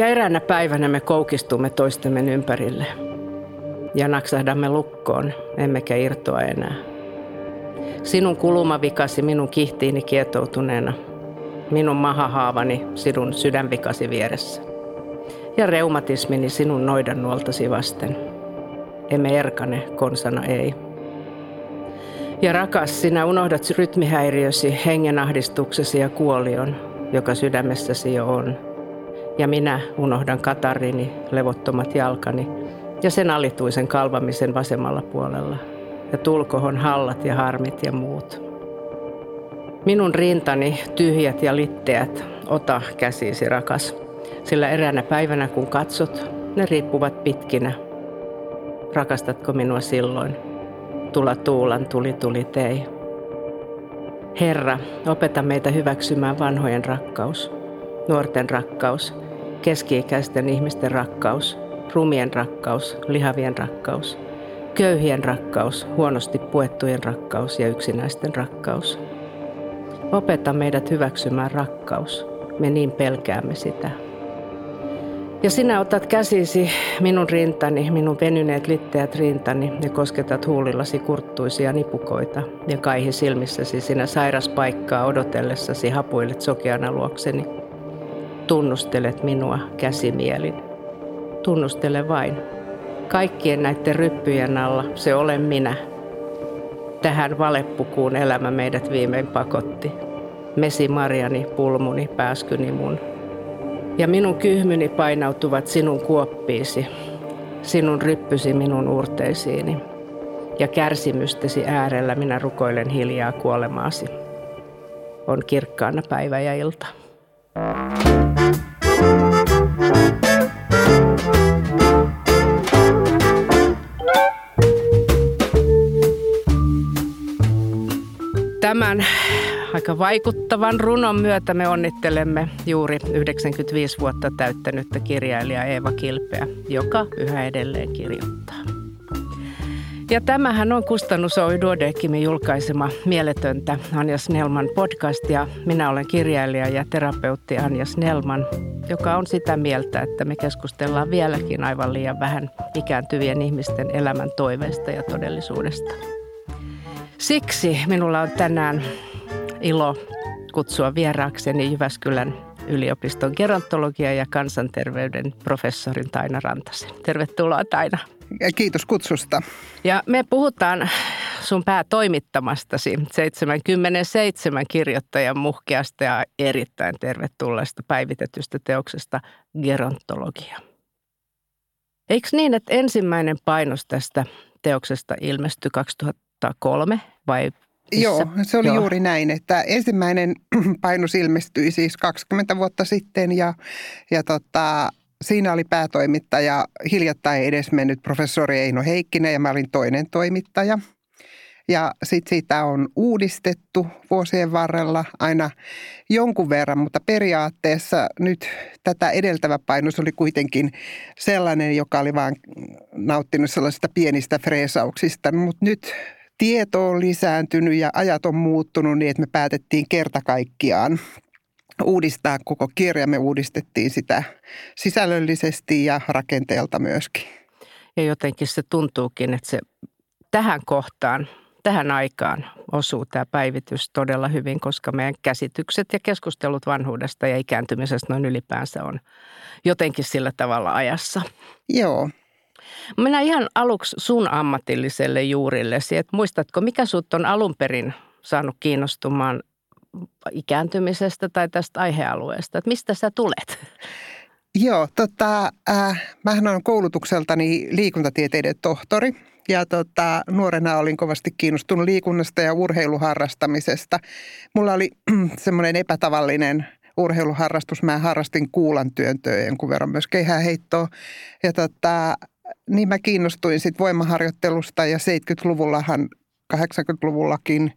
Ja eräänä päivänä me koukistumme toistemme ympärille. Ja naksahdamme lukkoon, emmekä irtoa enää. Sinun kulumavikasi minun kihtiini kietoutuneena. Minun mahahaavani sinun sydänvikasi vieressä. Ja reumatismini sinun noidan nuoltasi vasten. Emme erkane, konsana ei. Ja rakas, sinä unohdat rytmihäiriösi, hengenahdistuksesi ja kuolion, joka sydämessäsi jo on. Ja minä unohdan katarini, levottomat jalkani ja sen alituisen kalvamisen vasemmalla puolella. Ja tulkohon hallat ja harmit ja muut. Minun rintani, tyhjät ja litteät, ota käsisi rakas. Sillä eräänä päivänä kun katsot, ne riippuvat pitkinä. Rakastatko minua silloin? Tula tuulan tuli tuli tei. Herra, opeta meitä hyväksymään vanhojen rakkaus, nuorten rakkaus, keski-ikäisten ihmisten rakkaus, rumien rakkaus, lihavien rakkaus, köyhien rakkaus, huonosti puettujen rakkaus ja yksinäisten rakkaus. Opeta meidät hyväksymään rakkaus. Me niin pelkäämme sitä. Ja sinä otat käsisi minun rintani, minun venyneet litteät rintani ja kosketat huulillasi kurttuisia nipukoita ja kaihi silmissäsi sinä sairas paikkaa odotellessasi hapuilet sokeana luokseni. Tunnustelet minua käsimielin. Tunnustele vain. Kaikkien näiden ryppyjen alla se olen minä. Tähän valeppukuun elämä meidät viimein pakotti. Mesi Marjani, pulmuni, pääskyni mun – ja minun kyhmyni painautuvat sinun kuoppiisi, sinun ryppysi minun urteisiini. Ja kärsimystesi äärellä minä rukoilen hiljaa kuolemaasi. On kirkkaana päivä ja ilta. Tämän aika vaikuttavan runon myötä me onnittelemme juuri 95 vuotta täyttänyttä kirjailijaa Eeva Kilpeä, joka yhä edelleen kirjoittaa. Ja tämähän on Kustannus Oy Duodeckimin julkaisema Mieletöntä Anja Snellman podcast ja minä olen kirjailija ja terapeutti Anja Snellman, joka on sitä mieltä, että me keskustellaan vieläkin aivan liian vähän ikääntyvien ihmisten elämän toiveista ja todellisuudesta. Siksi minulla on tänään ilo kutsua vieraakseni Jyväskylän yliopiston gerontologia ja kansanterveyden professorin Taina Rantasen. Tervetuloa Taina. Kiitos kutsusta. Ja me puhutaan sun päätoimittamastasi 77 kirjoittajan muhkeasta ja erittäin tervetulleesta päivitetystä teoksesta Gerontologia. Eikö niin, että ensimmäinen painos tästä teoksesta ilmestyi 2003 vai missä? Joo, se oli Joo. juuri näin, että ensimmäinen painos ilmestyi siis 20 vuotta sitten ja, ja tota, siinä oli päätoimittaja hiljattain edesmennyt professori Eino Heikkinen ja mä olin toinen toimittaja. Ja sitten siitä on uudistettu vuosien varrella aina jonkun verran, mutta periaatteessa nyt tätä edeltävä painos oli kuitenkin sellainen, joka oli vaan nauttinut sellaisista pienistä freesauksista. Mutta nyt tieto on lisääntynyt ja ajat on muuttunut niin, että me päätettiin kerta kaikkiaan uudistaa koko kirja. Me uudistettiin sitä sisällöllisesti ja rakenteelta myöskin. Ja jotenkin se tuntuukin, että se tähän kohtaan, tähän aikaan osuu tämä päivitys todella hyvin, koska meidän käsitykset ja keskustelut vanhuudesta ja ikääntymisestä noin ylipäänsä on jotenkin sillä tavalla ajassa. Joo, Mennään ihan aluksi sun ammatilliselle juurillesi. Et muistatko, mikä sut on alun perin saanut kiinnostumaan ikääntymisestä tai tästä aihealueesta? Et mistä sä tulet? Joo, tota, äh, mähän olen koulutukseltani liikuntatieteiden tohtori ja tota, nuorena olin kovasti kiinnostunut liikunnasta ja urheiluharrastamisesta. Mulla oli semmoinen epätavallinen urheiluharrastus. Mä harrastin kuulan työntöä jonkun verran myös keihäheittoa. Ja tota, niin mä kiinnostuin sitten voimaharjoittelusta ja 70-luvullahan, 80-luvullakin,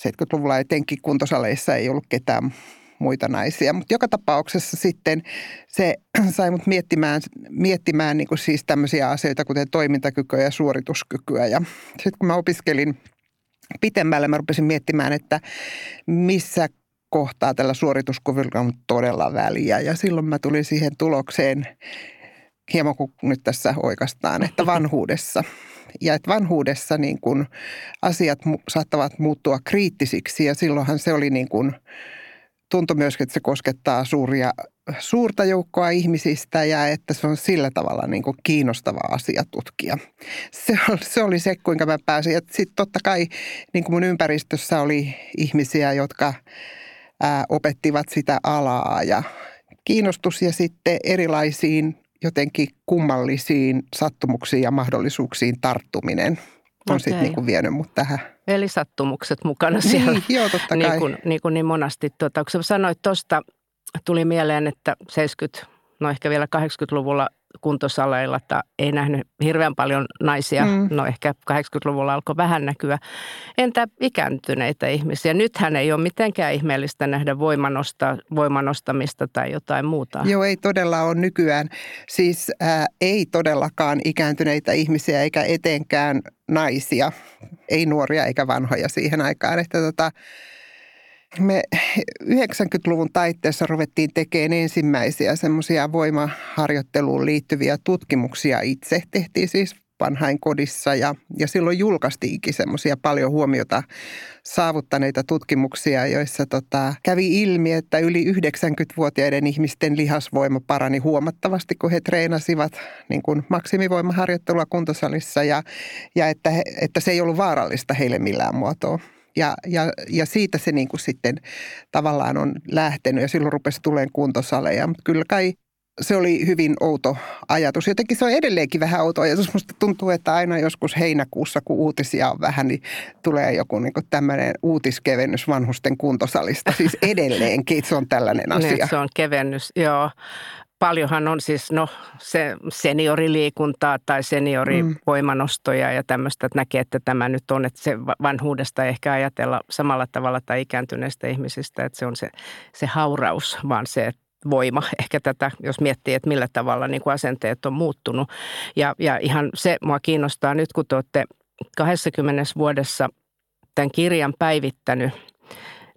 70-luvulla etenkin kuntosaleissa ei ollut ketään muita naisia. Mutta joka tapauksessa sitten se sai mut miettimään, miettimään niin siis tämmöisiä asioita, kuten toimintakykyä ja suorituskykyä. Ja sitten kun mä opiskelin pitemmälle, mä rupesin miettimään, että missä kohtaa tällä suorituskuvilla on todella väliä. Ja silloin mä tulin siihen tulokseen, hieman kuin nyt tässä oikeastaan, että vanhuudessa. Ja että vanhuudessa niin kun asiat saattavat muuttua kriittisiksi ja silloinhan se oli niin kuin, tuntui myöskin, että se koskettaa suuria, suurta joukkoa ihmisistä ja että se on sillä tavalla niin kuin kiinnostava asia tutkia. Se, se oli se, kuinka mä pääsin. Sitten totta kai niin kuin mun ympäristössä oli ihmisiä, jotka ää, opettivat sitä alaa ja kiinnostus ja sitten erilaisiin jotenkin kummallisiin sattumuksiin ja mahdollisuuksiin tarttuminen on okay. sitten niin vienyt mut tähän. Eli sattumukset mukana niin, siellä. Niin, joo, totta kai. Niin kuin, niin, kuin niin monasti. Tuota, kun sanoit tuosta, tuli mieleen, että 70, no ehkä vielä 80-luvulla kuntosaleilla, että ei nähnyt hirveän paljon naisia. Mm. No ehkä 80-luvulla alkoi vähän näkyä. Entä ikääntyneitä ihmisiä? Nythän ei ole mitenkään ihmeellistä nähdä voimanosta, voimanostamista tai jotain muuta. Joo, ei todella ole nykyään. Siis ää, ei todellakaan ikääntyneitä ihmisiä eikä etenkään naisia. Ei nuoria eikä vanhoja siihen aikaan. Että tota, me 90-luvun taitteessa ruvettiin tekemään ensimmäisiä semmoisia voimaharjoitteluun liittyviä tutkimuksia itse. Tehtiin siis vanhainkodissa ja, ja silloin julkaistiinkin semmoisia paljon huomiota saavuttaneita tutkimuksia, joissa tota, kävi ilmi, että yli 90-vuotiaiden ihmisten lihasvoima parani huomattavasti, kun he treenasivat niin kuin maksimivoimaharjoittelua kuntosalissa ja, ja että, he, että se ei ollut vaarallista heille millään muotoa. Ja, ja, ja siitä se niin kuin sitten tavallaan on lähtenyt ja silloin rupesi tulemaan kuntosaleja. Mutta kyllä kai se oli hyvin outo ajatus. Jotenkin se on edelleenkin vähän outo ajatus. Musta tuntuu, että aina joskus heinäkuussa, kun uutisia on vähän, niin tulee joku niin tämmöinen uutiskevennys vanhusten kuntosalista. Siis edelleenkin se on tällainen niin, asia. Se on kevennys, joo paljonhan on siis no, se senioriliikuntaa tai seniorivoimanostoja mm. ja tämmöistä, että näkee, että tämä nyt on, että se vanhuudesta ei ehkä ajatella samalla tavalla tai ikääntyneistä ihmisistä, että se on se, se hauraus, vaan se, että voima ehkä tätä, jos miettii, että millä tavalla niin kuin asenteet on muuttunut. Ja, ja ihan se mua kiinnostaa nyt, kun te olette 20 vuodessa tämän kirjan päivittänyt,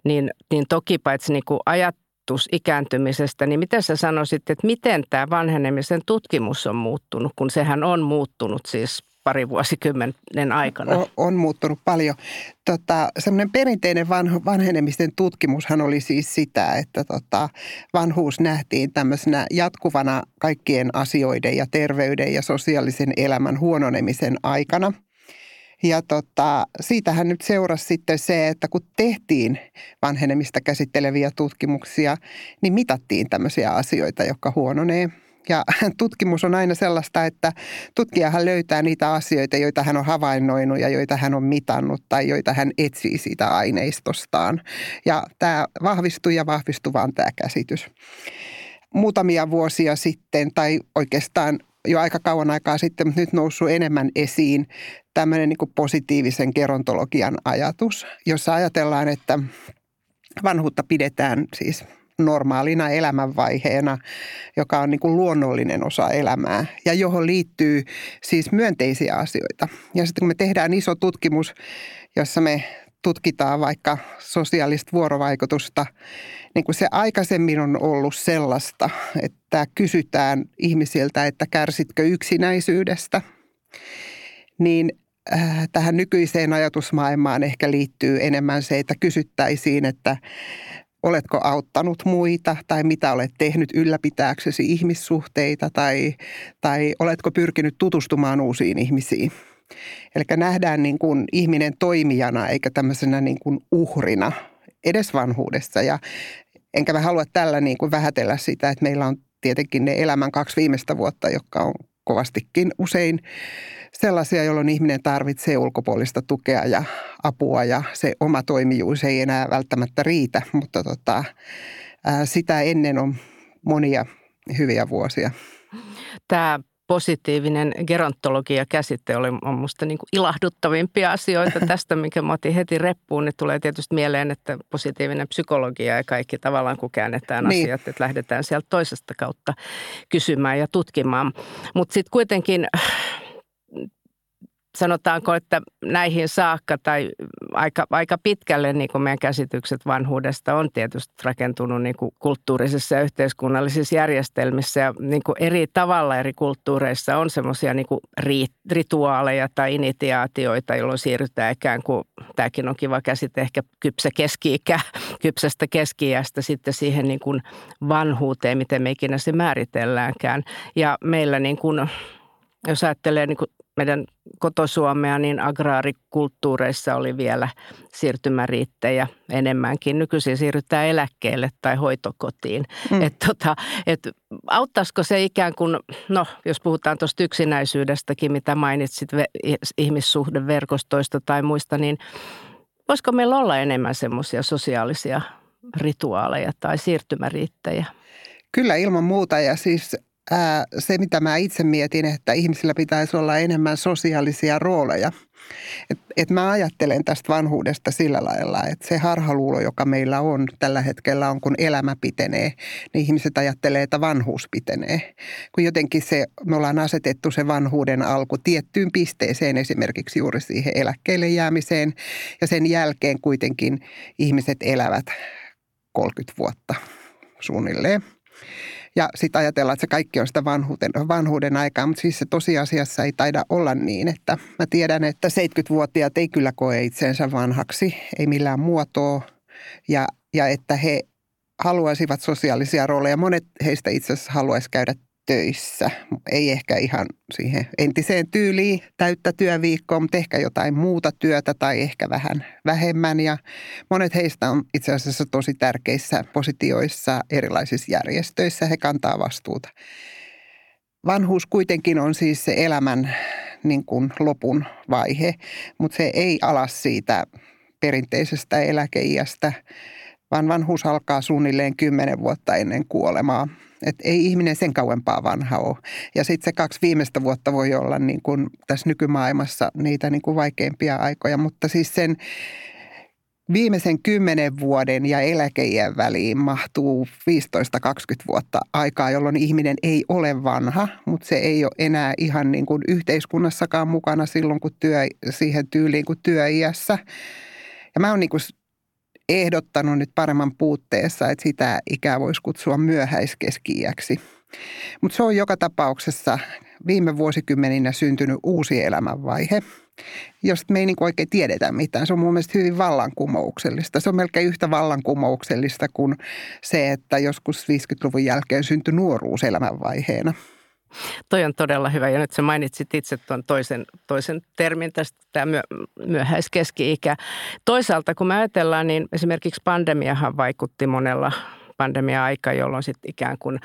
niin, niin toki paitsi niin kuin ajat, ajatus ikääntymisestä, niin miten sä sanoisit, että miten tämä vanhenemisen tutkimus on muuttunut, kun sehän on muuttunut siis pari vuosikymmenen aikana? On, on muuttunut paljon. Tota, semmoinen perinteinen vanh, vanhenemisten tutkimushan oli siis sitä, että tota, vanhuus nähtiin tämmöisenä jatkuvana kaikkien asioiden ja terveyden ja sosiaalisen elämän huononemisen aikana – ja tota, siitähän nyt seurasi sitten se, että kun tehtiin vanhenemista käsitteleviä tutkimuksia, niin mitattiin tämmöisiä asioita, jotka huononee. Ja tutkimus on aina sellaista, että tutkijahan löytää niitä asioita, joita hän on havainnoinut ja joita hän on mitannut tai joita hän etsii siitä aineistostaan. Ja tämä vahvistuu ja vahvistuu vaan tämä käsitys. Muutamia vuosia sitten, tai oikeastaan jo aika kauan aikaa sitten, mutta nyt noussut enemmän esiin tämmöinen niin positiivisen gerontologian ajatus, jossa ajatellaan, että vanhuutta pidetään siis normaalina elämänvaiheena, joka on niin kuin luonnollinen osa elämää ja johon liittyy siis myönteisiä asioita. Ja sitten kun me tehdään iso tutkimus, jossa me tutkitaan vaikka sosiaalista vuorovaikutusta, niin kuin se aikaisemmin on ollut sellaista, että kysytään ihmisiltä, että kärsitkö yksinäisyydestä, niin äh, tähän nykyiseen ajatusmaailmaan ehkä liittyy enemmän se, että kysyttäisiin, että oletko auttanut muita tai mitä olet tehnyt ylläpitääksesi ihmissuhteita tai, tai oletko pyrkinyt tutustumaan uusiin ihmisiin. Eli nähdään niin kuin ihminen toimijana eikä tämmöisenä niin kuin uhrina edes vanhuudessa. Ja enkä mä halua tällä niin kuin vähätellä sitä, että meillä on tietenkin ne elämän kaksi viimeistä vuotta, jotka on kovastikin usein sellaisia, jolloin ihminen tarvitsee ulkopuolista tukea ja apua ja se oma toimijuus ei enää välttämättä riitä, mutta tota, sitä ennen on monia hyviä vuosia. Tämä positiivinen gerontologia-käsite oli on minusta niin kuin ilahduttavimpia asioita tästä, minkä mä otin heti reppuun. Niin tulee tietysti mieleen, että positiivinen psykologia ja kaikki tavallaan kun käännetään niin. asiat, että lähdetään sieltä toisesta kautta kysymään ja tutkimaan. Mutta sitten kuitenkin sanotaanko, että näihin saakka tai aika, aika pitkälle niin kuin meidän käsitykset vanhuudesta on tietysti rakentunut niin kuin kulttuurisissa ja yhteiskunnallisissa järjestelmissä ja niin kuin eri tavalla eri kulttuureissa on semmoisia niin rituaaleja tai initiaatioita, jolloin siirrytään ikään kuin, tämäkin on kiva käsite, ehkä kypsä keski-ikä, kypsästä keski sitten siihen niin kuin vanhuuteen, miten me ikinä se määritelläänkään. Ja meillä niin kuin, jos ajattelee niin kuin meidän kotosuomea, niin agraarikulttuureissa oli vielä siirtymäriittejä enemmänkin. Nykyisin siirrytään eläkkeelle tai hoitokotiin. Mm. Et tota, et auttaisiko se ikään kuin, no jos puhutaan tuosta yksinäisyydestäkin, mitä mainitsit ihmissuhdeverkostoista tai muista, niin voisiko meillä olla enemmän semmoisia sosiaalisia rituaaleja tai siirtymäriittejä? Kyllä ilman muuta ja siis ää, se, mitä mä itse mietin, että ihmisillä pitäisi olla enemmän sosiaalisia rooleja. Et, et mä ajattelen tästä vanhuudesta sillä lailla, että se harhaluulo, joka meillä on tällä hetkellä on, kun elämä pitenee, niin ihmiset ajattelee, että vanhuus pitenee. Kun jotenkin se, me ollaan asetettu se vanhuuden alku tiettyyn pisteeseen, esimerkiksi juuri siihen eläkkeelle jäämiseen, ja sen jälkeen kuitenkin ihmiset elävät 30 vuotta suunnilleen. Ja sitten ajatellaan, että se kaikki on sitä vanhuuden, vanhuuden aikaa, mutta siis se tosiasiassa ei taida olla niin, että mä tiedän, että 70-vuotiaat ei kyllä koe itseensä vanhaksi, ei millään muotoa, ja, ja että he haluaisivat sosiaalisia rooleja. Monet heistä itse asiassa haluaisi käydä töissä. Ei ehkä ihan siihen entiseen tyyliin täyttä työviikkoa, mutta ehkä jotain muuta työtä tai ehkä vähän vähemmän. Ja monet heistä on itse asiassa tosi tärkeissä positioissa erilaisissa järjestöissä. He kantaa vastuuta. Vanhuus kuitenkin on siis se elämän niin kuin lopun vaihe, mutta se ei ala siitä perinteisestä eläkeiästä, vaan vanhuus alkaa suunnilleen kymmenen vuotta ennen kuolemaa – että ei ihminen sen kauempaa vanha ole. Ja sitten se kaksi viimeistä vuotta voi olla niin kuin tässä nykymaailmassa niitä niin kuin vaikeimpia aikoja, mutta siis sen viimeisen kymmenen vuoden ja eläkeijän väliin mahtuu 15-20 vuotta aikaa, jolloin ihminen ei ole vanha, mutta se ei ole enää ihan niin kuin yhteiskunnassakaan mukana silloin, kun työ, siihen tyyliin kuin työiässä. Ja mä oon niin kuin ehdottanut nyt paremman puutteessa, että sitä ikää voisi kutsua myöhäiskeski Mutta se on joka tapauksessa viime vuosikymmeninä syntynyt uusi elämänvaihe, josta me ei niin oikein tiedetä mitään. Se on mun mielestä hyvin vallankumouksellista. Se on melkein yhtä vallankumouksellista kuin se, että joskus 50-luvun jälkeen syntyi nuoruus elämänvaiheena. Toi on todella hyvä. Ja nyt sä mainitsit itse tuon toisen, toisen termin tästä, tämä myö, myöhäiskeski-ikä. Toisaalta kun me ajatellaan, niin esimerkiksi pandemiahan vaikutti monella pandemia-aika, jolloin sitten ikään kuin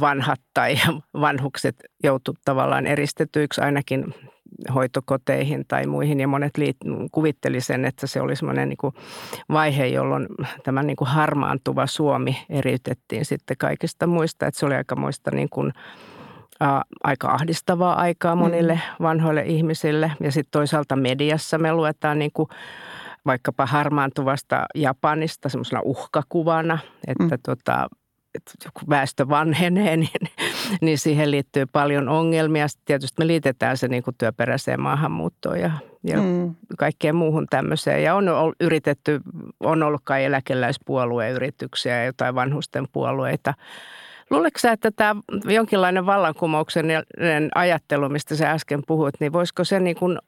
vanhat tai vanhukset joutu tavallaan eristetyiksi ainakin hoitokoteihin tai muihin. Ja monet liit, kuvitteli sen, että se oli semmoinen niin vaihe, jolloin tämä niin kuin harmaantuva Suomi eriytettiin sitten kaikista muista, että se oli aika muista niin kuin – ä, aika ahdistavaa aikaa monille mm. vanhoille ihmisille. Ja sitten toisaalta mediassa me luetaan niin kuin vaikkapa harmaantuvasta Japanista semmoisena uhkakuvana, että mm. tota, että joku väestö vanhenee, niin, niin siihen liittyy paljon ongelmia. Sitten tietysti me liitetään se niin kuin työperäiseen maahanmuuttoon ja, ja mm. kaikkeen muuhun tämmöiseen. Ja on yritetty, on ollut kai eläkeläispuolueen yrityksiä ja jotain vanhusten puolueita – Luuletko sä, että tämä jonkinlainen vallankumouksellinen ajattelu, mistä sä äsken puhuit, niin voisiko se niin kuin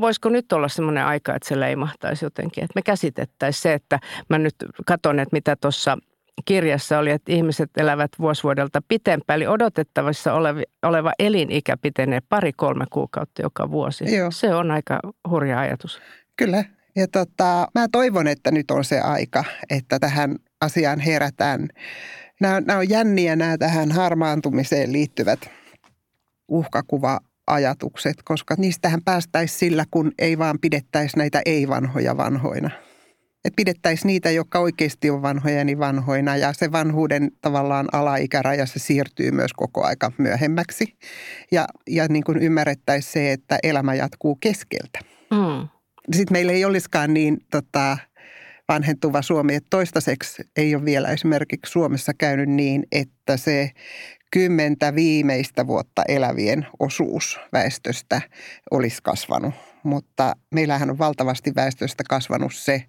voisiko nyt olla semmoinen aika, että se leimahtaisi jotenkin, että me käsitettäisiin se, että mä nyt katson, että mitä tuossa kirjassa oli, että ihmiset elävät vuosivuodelta pitempään, eli odotettavissa oleva, oleva elinikä pitenee pari-kolme kuukautta joka vuosi. Joo. Se on aika hurja ajatus. Kyllä. Ja tota, mä toivon, että nyt on se aika, että tähän asiaan herätään nämä, nämä on jänniä nämä tähän harmaantumiseen liittyvät uhkakuva-ajatukset, koska niistähän päästäisiin sillä, kun ei vaan pidettäisi näitä ei-vanhoja vanhoina. Että pidettäisiin niitä, jotka oikeasti on vanhoja, niin vanhoina. Ja se vanhuuden tavallaan alaikäraja, se siirtyy myös koko aika myöhemmäksi. Ja, ja niin kuin ymmärrettäisiin se, että elämä jatkuu keskeltä. Mm. Sitten meillä ei olisikaan niin tota, vanhentuva Suomi. Että toistaiseksi ei ole vielä esimerkiksi Suomessa käynyt niin, että se kymmentä viimeistä vuotta elävien osuus väestöstä olisi kasvanut. Mutta meillähän on valtavasti väestöstä kasvanut se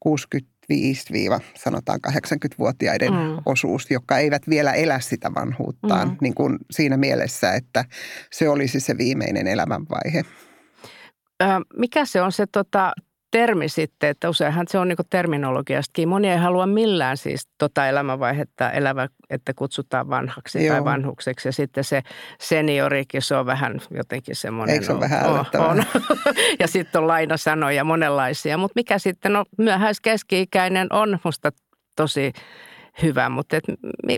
65 sanotaan 80-vuotiaiden mm. osuus, jotka eivät vielä elä sitä vanhuuttaan mm. niin kuin siinä mielessä, että se olisi se viimeinen elämänvaihe. Mikä se on se tota, termi sitten, että useinhan se on niin terminologiastakin. Moni ei halua millään siis tota elämänvaihetta elävä, että kutsutaan vanhaksi Joo. tai vanhukseksi. Ja sitten se seniorikin, se on vähän jotenkin semmoinen. Eikö se ole vähän on, on. Ja sitten on lainasanoja monenlaisia. Mutta mikä sitten, no myöhäiskeski-ikäinen on musta tosi hyvä, mutta et,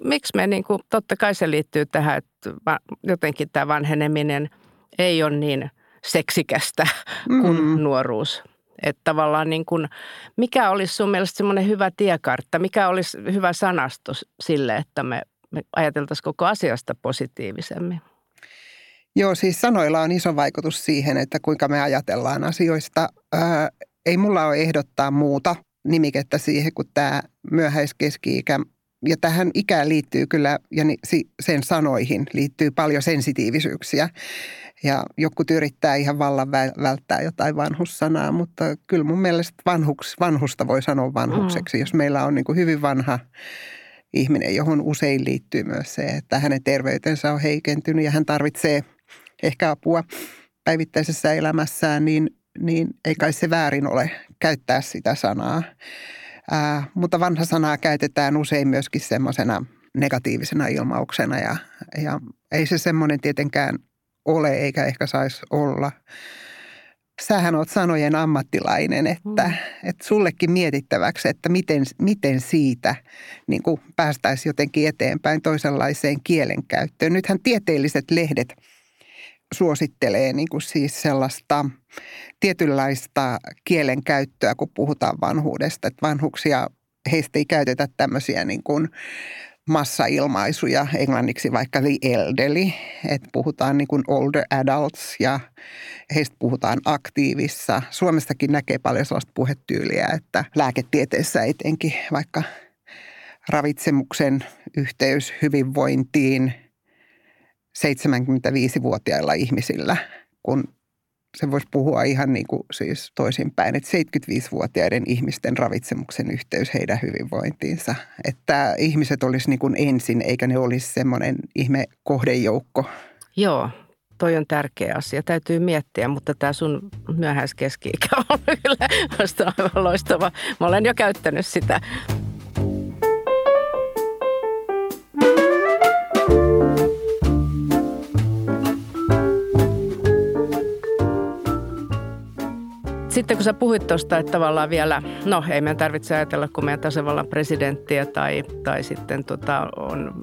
miksi me niin kuin, totta kai se liittyy tähän, että jotenkin tämä vanheneminen ei ole niin seksikästä kuin mm. nuoruus. Että tavallaan niin kuin, mikä olisi sun mielestä semmoinen hyvä tiekartta, mikä olisi hyvä sanasto sille, että me, me ajateltaisiin koko asiasta positiivisemmin? Joo, siis sanoilla on iso vaikutus siihen, että kuinka me ajatellaan asioista. Ää, ei mulla ole ehdottaa muuta nimikettä siihen kuin tämä myöhäiskeski-ikä. Ja tähän ikään liittyy kyllä, ja sen sanoihin liittyy paljon sensitiivisyyksiä. Ja joku yrittää ihan vallan välttää jotain vanhussanaa, mutta kyllä mun mielestä vanhuks, vanhusta voi sanoa vanhukseksi, mm. jos meillä on niin kuin hyvin vanha ihminen, johon usein liittyy myös se, että hänen terveytensä on heikentynyt ja hän tarvitsee ehkä apua päivittäisessä elämässään, niin, niin ei kai se väärin ole käyttää sitä sanaa. Ää, mutta vanha sanaa käytetään usein myöskin semmoisena negatiivisena ilmauksena ja, ja ei se semmoinen tietenkään ole eikä ehkä saisi olla. Sähän oot sanojen ammattilainen, että, mm. että sullekin mietittäväksi, että miten, miten siitä niin kuin päästäisiin jotenkin eteenpäin toisenlaiseen kielenkäyttöön. Nythän tieteelliset lehdet suosittelee niin kuin siis sellaista tietynlaista kielenkäyttöä, kun puhutaan vanhuudesta. Että vanhuksia, heistä ei käytetä tämmöisiä niin kuin massailmaisuja, englanniksi vaikka the elderly, että puhutaan niin kuin older adults ja heistä puhutaan aktiivissa. Suomestakin näkee paljon sellaista puhetyyliä, että lääketieteessä etenkin vaikka ravitsemuksen yhteys hyvinvointiin 75-vuotiailla ihmisillä, kun se voisi puhua ihan niin kuin siis toisinpäin, että 75-vuotiaiden ihmisten ravitsemuksen yhteys heidän hyvinvointiinsa. Että ihmiset olisi niin kuin ensin, eikä ne olisi semmoinen ihme kohdejoukko. Joo, toi on tärkeä asia. Täytyy miettiä, mutta tämä sun myöhäiskeski-ikä on kyllä vasta aivan loistava. Mä olen jo käyttänyt sitä Sitten kun sä puhuit tuosta, että tavallaan vielä, no ei meidän tarvitse ajatella, kun meidän tasavallan presidenttiä tai, tai sitten tota, on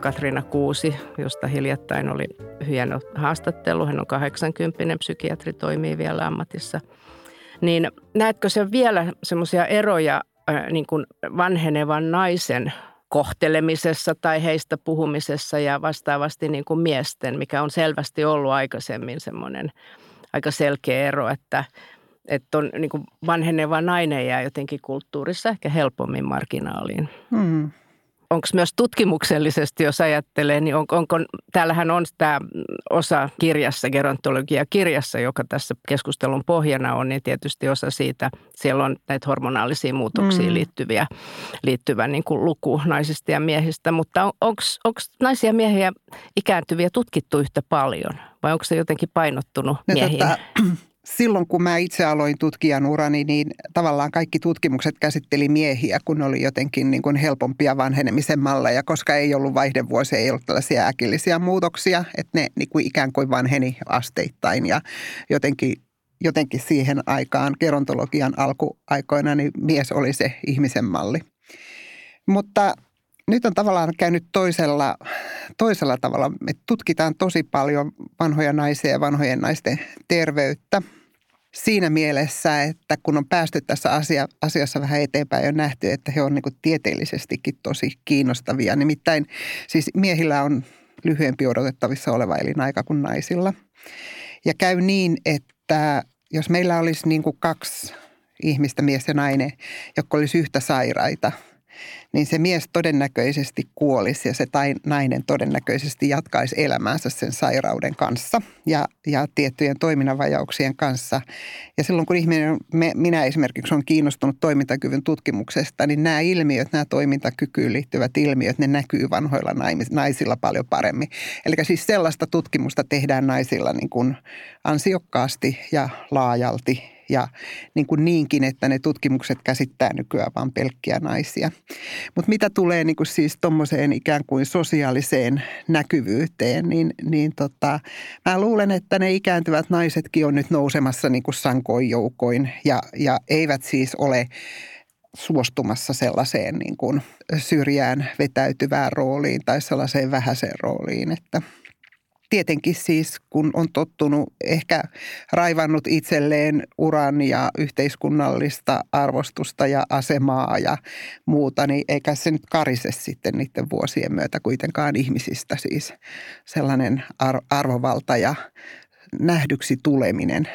Katriina Kuusi, josta hiljattain oli hieno haastattelu. Hän on 80 psykiatri, toimii vielä ammatissa. Niin näetkö se vielä semmoisia eroja niin kuin vanhenevan naisen kohtelemisessa tai heistä puhumisessa ja vastaavasti niin kuin miesten, mikä on selvästi ollut aikaisemmin semmoinen aika selkeä ero, että että on niin kuin vanheneva nainen jää jotenkin kulttuurissa ehkä helpommin marginaaliin. Hmm. Onko myös tutkimuksellisesti, jos ajattelee, niin on, onko, täällähän on tämä osa kirjassa, gerontologia-kirjassa, joka tässä keskustelun pohjana on, niin tietysti osa siitä, siellä on näitä hormonaalisia muutoksia mm. liittyviä, liittyvä niin kuin luku naisista ja miehistä, mutta on, onko naisia ja miehiä ikääntyviä tutkittu yhtä paljon vai onko se jotenkin painottunut no, miehiin? Tota, silloin kun mä itse aloin tutkijan urani, niin tavallaan kaikki tutkimukset käsitteli miehiä, kun oli jotenkin niin kuin helpompia vanhenemisen malleja, koska ei ollut vaihdevuosia, ei ollut tällaisia äkillisiä muutoksia, että ne niin kuin ikään kuin vanheni asteittain ja jotenkin jotenkin siihen aikaan gerontologian alkuaikoina niin mies oli se ihmisen malli. Mutta nyt on tavallaan käynyt toisella, toisella tavalla. Me tutkitaan tosi paljon vanhoja naisia ja vanhojen naisten terveyttä – siinä mielessä, että kun on päästy tässä asia, asiassa vähän eteenpäin ja nähty, että he on niin tieteellisestikin tosi kiinnostavia. Nimittäin siis miehillä on lyhyempi odotettavissa oleva elinaika kuin naisilla. Ja käy niin, että jos meillä olisi niin kuin kaksi ihmistä, mies ja nainen, jotka olisi yhtä sairaita, niin se mies todennäköisesti kuolisi ja se tai nainen todennäköisesti jatkaisi elämäänsä sen sairauden kanssa ja, ja tiettyjen toiminnanvajauksien kanssa. Ja silloin kun ihminen, me, minä esimerkiksi on kiinnostunut toimintakyvyn tutkimuksesta, niin nämä ilmiöt, nämä toimintakykyyn liittyvät ilmiöt, ne näkyy vanhoilla naisilla paljon paremmin. Eli siis sellaista tutkimusta tehdään naisilla niin kuin ansiokkaasti ja laajalti ja niin kuin niinkin, että ne tutkimukset käsittää nykyään vain pelkkiä naisia. Mutta mitä tulee niin kuin siis tuommoiseen ikään kuin sosiaaliseen näkyvyyteen, niin, niin tota, mä luulen, että ne ikääntyvät naisetkin on nyt nousemassa niin kuin sankoin joukoin ja, ja eivät siis ole suostumassa sellaiseen niin kuin syrjään vetäytyvään rooliin tai sellaiseen vähäiseen rooliin, että – tietenkin siis, kun on tottunut, ehkä raivannut itselleen uran ja yhteiskunnallista arvostusta ja asemaa ja muuta, niin eikä se nyt karise sitten niiden vuosien myötä kuitenkaan ihmisistä siis sellainen arvovalta ja nähdyksi tuleminen.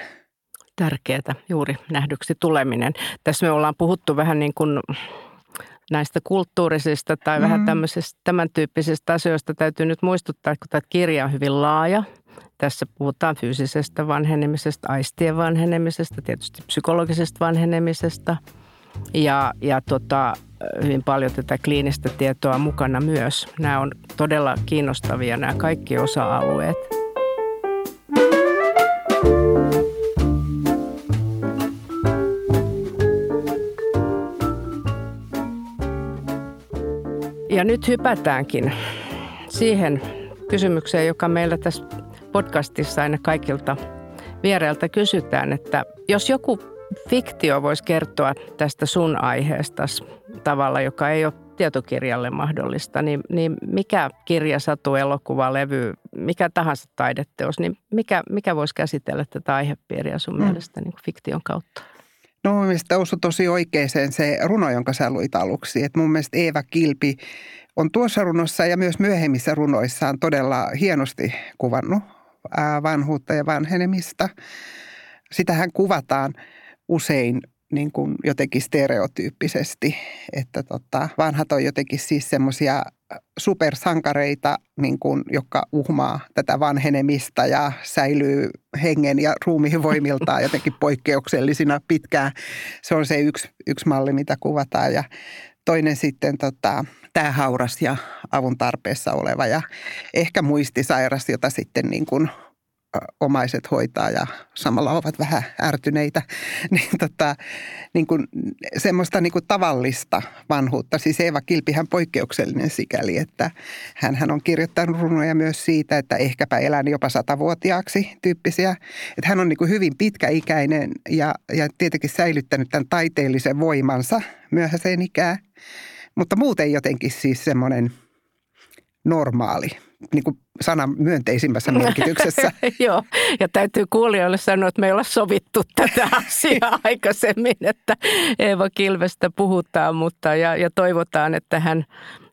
Tärkeää, juuri nähdyksi tuleminen. Tässä me ollaan puhuttu vähän niin kuin näistä kulttuurisista tai mm. vähän tämmöisistä, tämän tyyppisistä asioista täytyy nyt muistuttaa, että tämä kirja on hyvin laaja. Tässä puhutaan fyysisestä vanhenemisesta, aistien vanhenemisesta, tietysti psykologisesta vanhenemisesta ja, ja tota, hyvin paljon tätä kliinistä tietoa mukana myös. Nämä on todella kiinnostavia nämä kaikki osa-alueet. Nyt hypätäänkin siihen kysymykseen, joka meillä tässä podcastissa aina kaikilta vierailta kysytään, että jos joku fiktio voisi kertoa tästä sun aiheesta tavalla, joka ei ole tietokirjalle mahdollista, niin, niin mikä kirja, satu, elokuva, levy, mikä tahansa taideteos, niin mikä, mikä voisi käsitellä tätä aihepiiriä sun mm. mielestä niin fiktion kautta? No mun mielestä osui tosi oikeeseen se runo, jonka sä luit aluksi. Että mun mielestä Eeva Kilpi on tuossa runossa ja myös myöhemmissä runoissaan todella hienosti kuvannut vanhuutta ja vanhenemista. Sitähän kuvataan usein niin kuin jotenkin stereotyyppisesti, että tota, vanhat on jotenkin siis semmoisia supersankareita, niin kuin, jotka uhmaa tätä vanhenemista ja säilyy hengen ja ruumiin voimiltaan jotenkin poikkeuksellisina pitkään. Se on se yksi, yksi malli, mitä kuvataan ja toinen sitten tota, tämä hauras ja avun tarpeessa oleva ja ehkä muistisairas, jota sitten niin kuin omaiset hoitaa ja samalla ovat vähän ärtyneitä, niin, tota, niin kuin semmoista niin kuin tavallista vanhuutta. Siis Eeva Kilpihän poikkeuksellinen sikäli, että hän on kirjoittanut runoja myös siitä, että ehkäpä elän jopa satavuotiaaksi tyyppisiä. Että hän on niin kuin hyvin pitkäikäinen ja, ja tietenkin säilyttänyt tämän taiteellisen voimansa myöhäiseen ikään. Mutta muuten jotenkin siis semmoinen normaali niin kuin sanan myönteisimmässä merkityksessä. Joo, ja täytyy kuulijoille sanoa, että me ei olla sovittu tätä asiaa aikaisemmin, että Eeva Kilvestä puhutaan, mutta ja, ja toivotaan, että hän,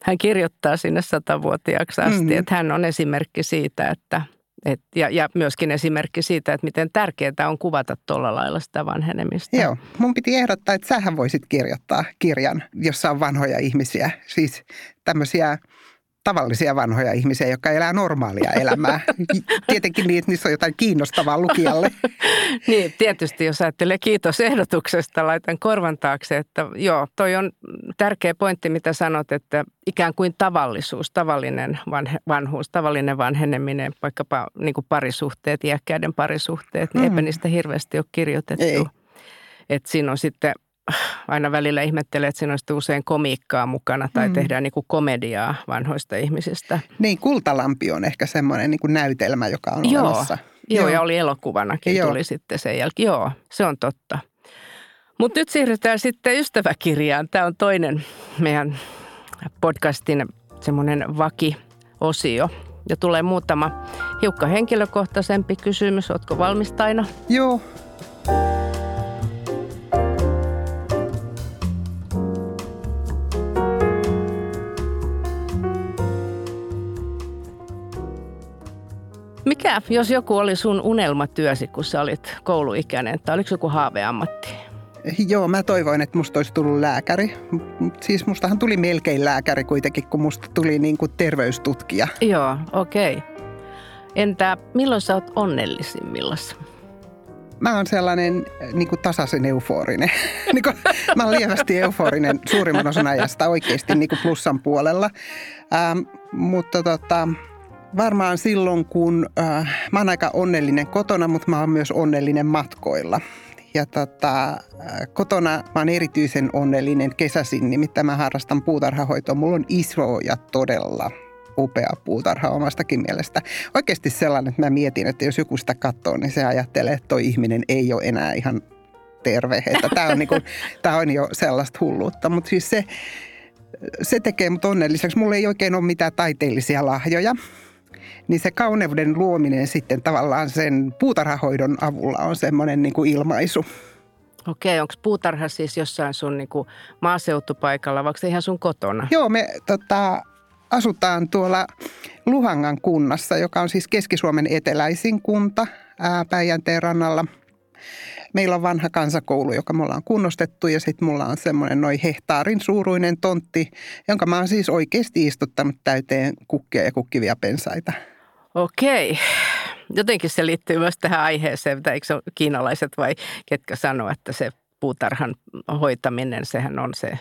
hän kirjoittaa sinne satavuotiaaksi asti, mm-hmm. että hän on esimerkki siitä, että et, ja, ja myöskin esimerkki siitä, että miten tärkeää on kuvata tuolla lailla sitä vanhenemista. Joo, mun piti ehdottaa, että sähän voisit kirjoittaa kirjan, jossa on vanhoja ihmisiä, siis tämmöisiä tavallisia vanhoja ihmisiä, jotka elää normaalia elämää. Tietenkin niin, että niissä on jotain kiinnostavaa lukijalle. niin, tietysti jos ajattelee kiitos ehdotuksesta, laitan korvan taakse, että joo, toi on tärkeä pointti, mitä sanot, että ikään kuin tavallisuus, tavallinen vanhe, vanhuus, tavallinen vanheneminen, vaikkapa niin kuin parisuhteet, iäkkäiden parisuhteet, niin mm. eipä niistä hirveästi ole kirjoitettu. Ei. Että siinä on sitten aina välillä ihmettelee, että siinä on usein komiikkaa mukana tai mm. tehdään niin kuin komediaa vanhoista ihmisistä. Niin, Kultalampi on ehkä semmoinen niin kuin näytelmä, joka on Joo. olemassa. Joo, Joo, ja oli elokuvanakin, Joo. tuli sitten sen jälkeen. Joo, se on totta. Mutta nyt siirrytään sitten ystäväkirjaan. Tämä on toinen meidän podcastin semmoinen vaki-osio. Ja tulee muutama hiukka henkilökohtaisempi kysymys. Oletko valmis Taina? Joo. Mikä, jos joku oli sun unelmatyösi, kun sä olit kouluikäinen, tai oliko joku haaveammatti? Joo, mä toivoin, että musta olisi tullut lääkäri. Siis mustahan tuli melkein lääkäri kuitenkin, kun musta tuli niin kuin terveystutkija. Joo, okei. Okay. Entä milloin sä oot onnellisimmillasi? Mä oon sellainen niin kuin tasaisen euforinen. niin kuin, mä oon lievästi euforinen suurimman osan ajasta oikeasti niin kuin plussan puolella. Ähm, mutta tota, varmaan silloin, kun äh, mä oon aika onnellinen kotona, mutta mä oon myös onnellinen matkoilla. Ja tota, äh, kotona mä oon erityisen onnellinen kesäsin, nimittäin mä harrastan puutarhahoitoa. Mulla on iso ja todella upea puutarha omastakin mielestä. Oikeasti sellainen, että mä mietin, että jos joku sitä katsoo, niin se ajattelee, että toi ihminen ei ole enää ihan terve. Että tämä on, niinku, tää on jo sellaista hulluutta. Mutta siis se, se tekee mut onnelliseksi. Mulla ei oikein ole mitään taiteellisia lahjoja. Niin se kauneuden luominen sitten tavallaan sen puutarhahoidon avulla on semmoinen niin kuin ilmaisu. Okei, onko puutarha siis jossain sun niin kuin maaseutupaikalla, vaikka ihan sun kotona? Joo, me tota, asutaan tuolla Luhangan kunnassa, joka on siis Keski-Suomen eteläisin kunta ää, Päijänteen rannalla. Meillä on vanha kansakoulu, joka me ollaan kunnostettu ja sitten mulla on semmoinen noin hehtaarin suuruinen tontti, jonka mä oon siis oikeasti istuttanut täyteen kukkia ja kukkivia pensaita. Okei. Jotenkin se liittyy myös tähän aiheeseen, että eikö se kiinalaiset vai ketkä sanoo, että se puutarhan hoitaminen, sehän on se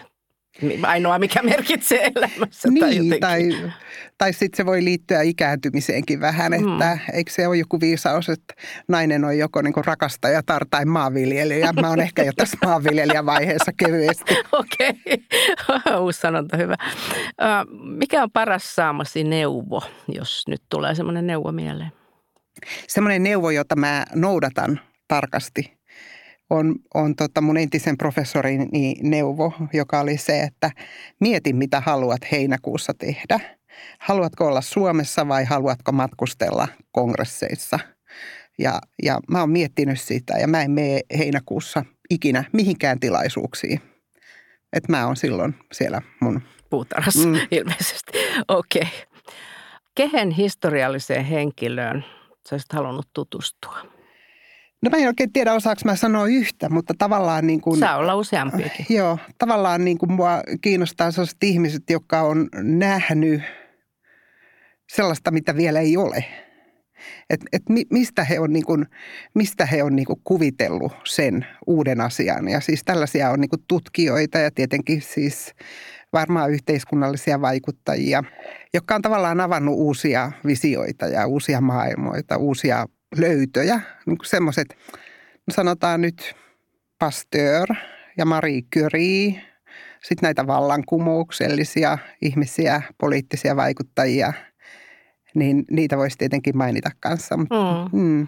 ainoa, mikä merkitsee elämässä. Niin, tai, tai, tai sitten se voi liittyä ikääntymiseenkin vähän, että mm. eikö se ole joku viisaus, että nainen on joko niin rakastaja tai maanviljelijä. Mä oon ehkä jo tässä maanviljelijävaiheessa kevyesti. Okei, okay. uusi sanonta, hyvä. Mikä on paras saamasi neuvo, jos nyt tulee semmoinen neuvo mieleen? Semmoinen neuvo, jota mä noudatan tarkasti – on, on tota mun entisen professorini neuvo, joka oli se, että mieti mitä haluat heinäkuussa tehdä. Haluatko olla Suomessa vai haluatko matkustella kongresseissa? Ja, ja mä oon miettinyt sitä ja mä en mene heinäkuussa ikinä mihinkään tilaisuuksiin. Että mä oon silloin siellä mun... Puutarhassa mm. ilmeisesti. Okei. Okay. Kehen historialliseen henkilöön sä olisit halunnut tutustua? No mä en oikein tiedä, osaako mä sanoa yhtä, mutta tavallaan niin kuin... Saa olla useampiakin. Joo, tavallaan niin kuin mua kiinnostaa sellaiset ihmiset, jotka on nähnyt sellaista, mitä vielä ei ole. Et, et mistä he on, niin kuin, mistä he on niin kuin kuvitellut sen uuden asian. Ja siis tällaisia on niin kuin tutkijoita ja tietenkin siis varmaan yhteiskunnallisia vaikuttajia, jotka on tavallaan avannut uusia visioita ja uusia maailmoita, uusia löytöjä, niin semmoiset, sanotaan nyt Pasteur ja Marie Curie, sitten näitä vallankumouksellisia ihmisiä, poliittisia vaikuttajia, niin niitä voisi tietenkin mainita kanssa. Mm. Mm.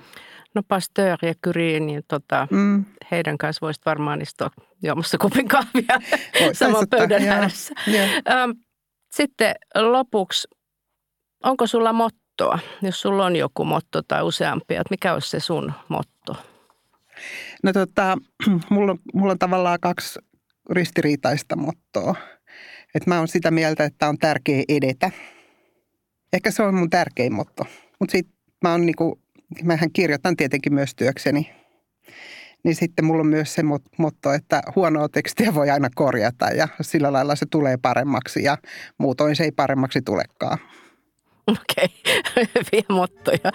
No Pasteur ja Curie, niin tota, mm. heidän kanssa voisit varmaan istua juomassa kupin kahvia saman pöydän ääressä. Sitten lopuksi, onko sulla motto? Mottoa? Jos sulla on joku motto tai useampia, että mikä olisi se sun motto? No tota, mulla, on, mulla on tavallaan kaksi ristiriitaista mottoa. Että mä oon sitä mieltä, että on tärkeä edetä. Ehkä se on mun tärkein motto. Mutta sitten mä oon niinku, mähän kirjoitan tietenkin myös työkseni. Niin sitten mulla on myös se motto, että huonoa tekstiä voi aina korjata ja sillä lailla se tulee paremmaksi ja muutoin se ei paremmaksi tulekaan. Okei, hyviä mottoja.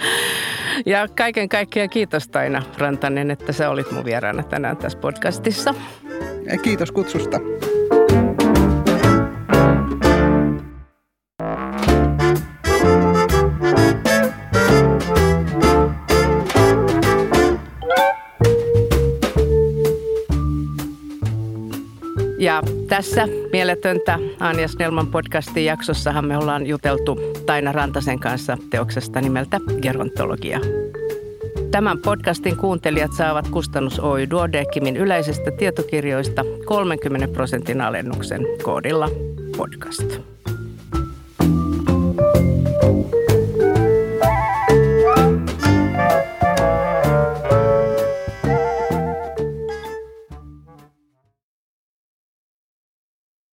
Ja kaiken kaikkiaan kiitos Taina Rantanen, että sä olit mun vieraana tänään tässä podcastissa. Kiitos kutsusta. Tässä Mieletöntä Anja Snellman podcastin jaksossahan me ollaan juteltu Taina Rantasen kanssa teoksesta nimeltä Gerontologia. Tämän podcastin kuuntelijat saavat kustannus Oy Duodecimin yleisestä tietokirjoista 30 prosentin alennuksen koodilla podcast.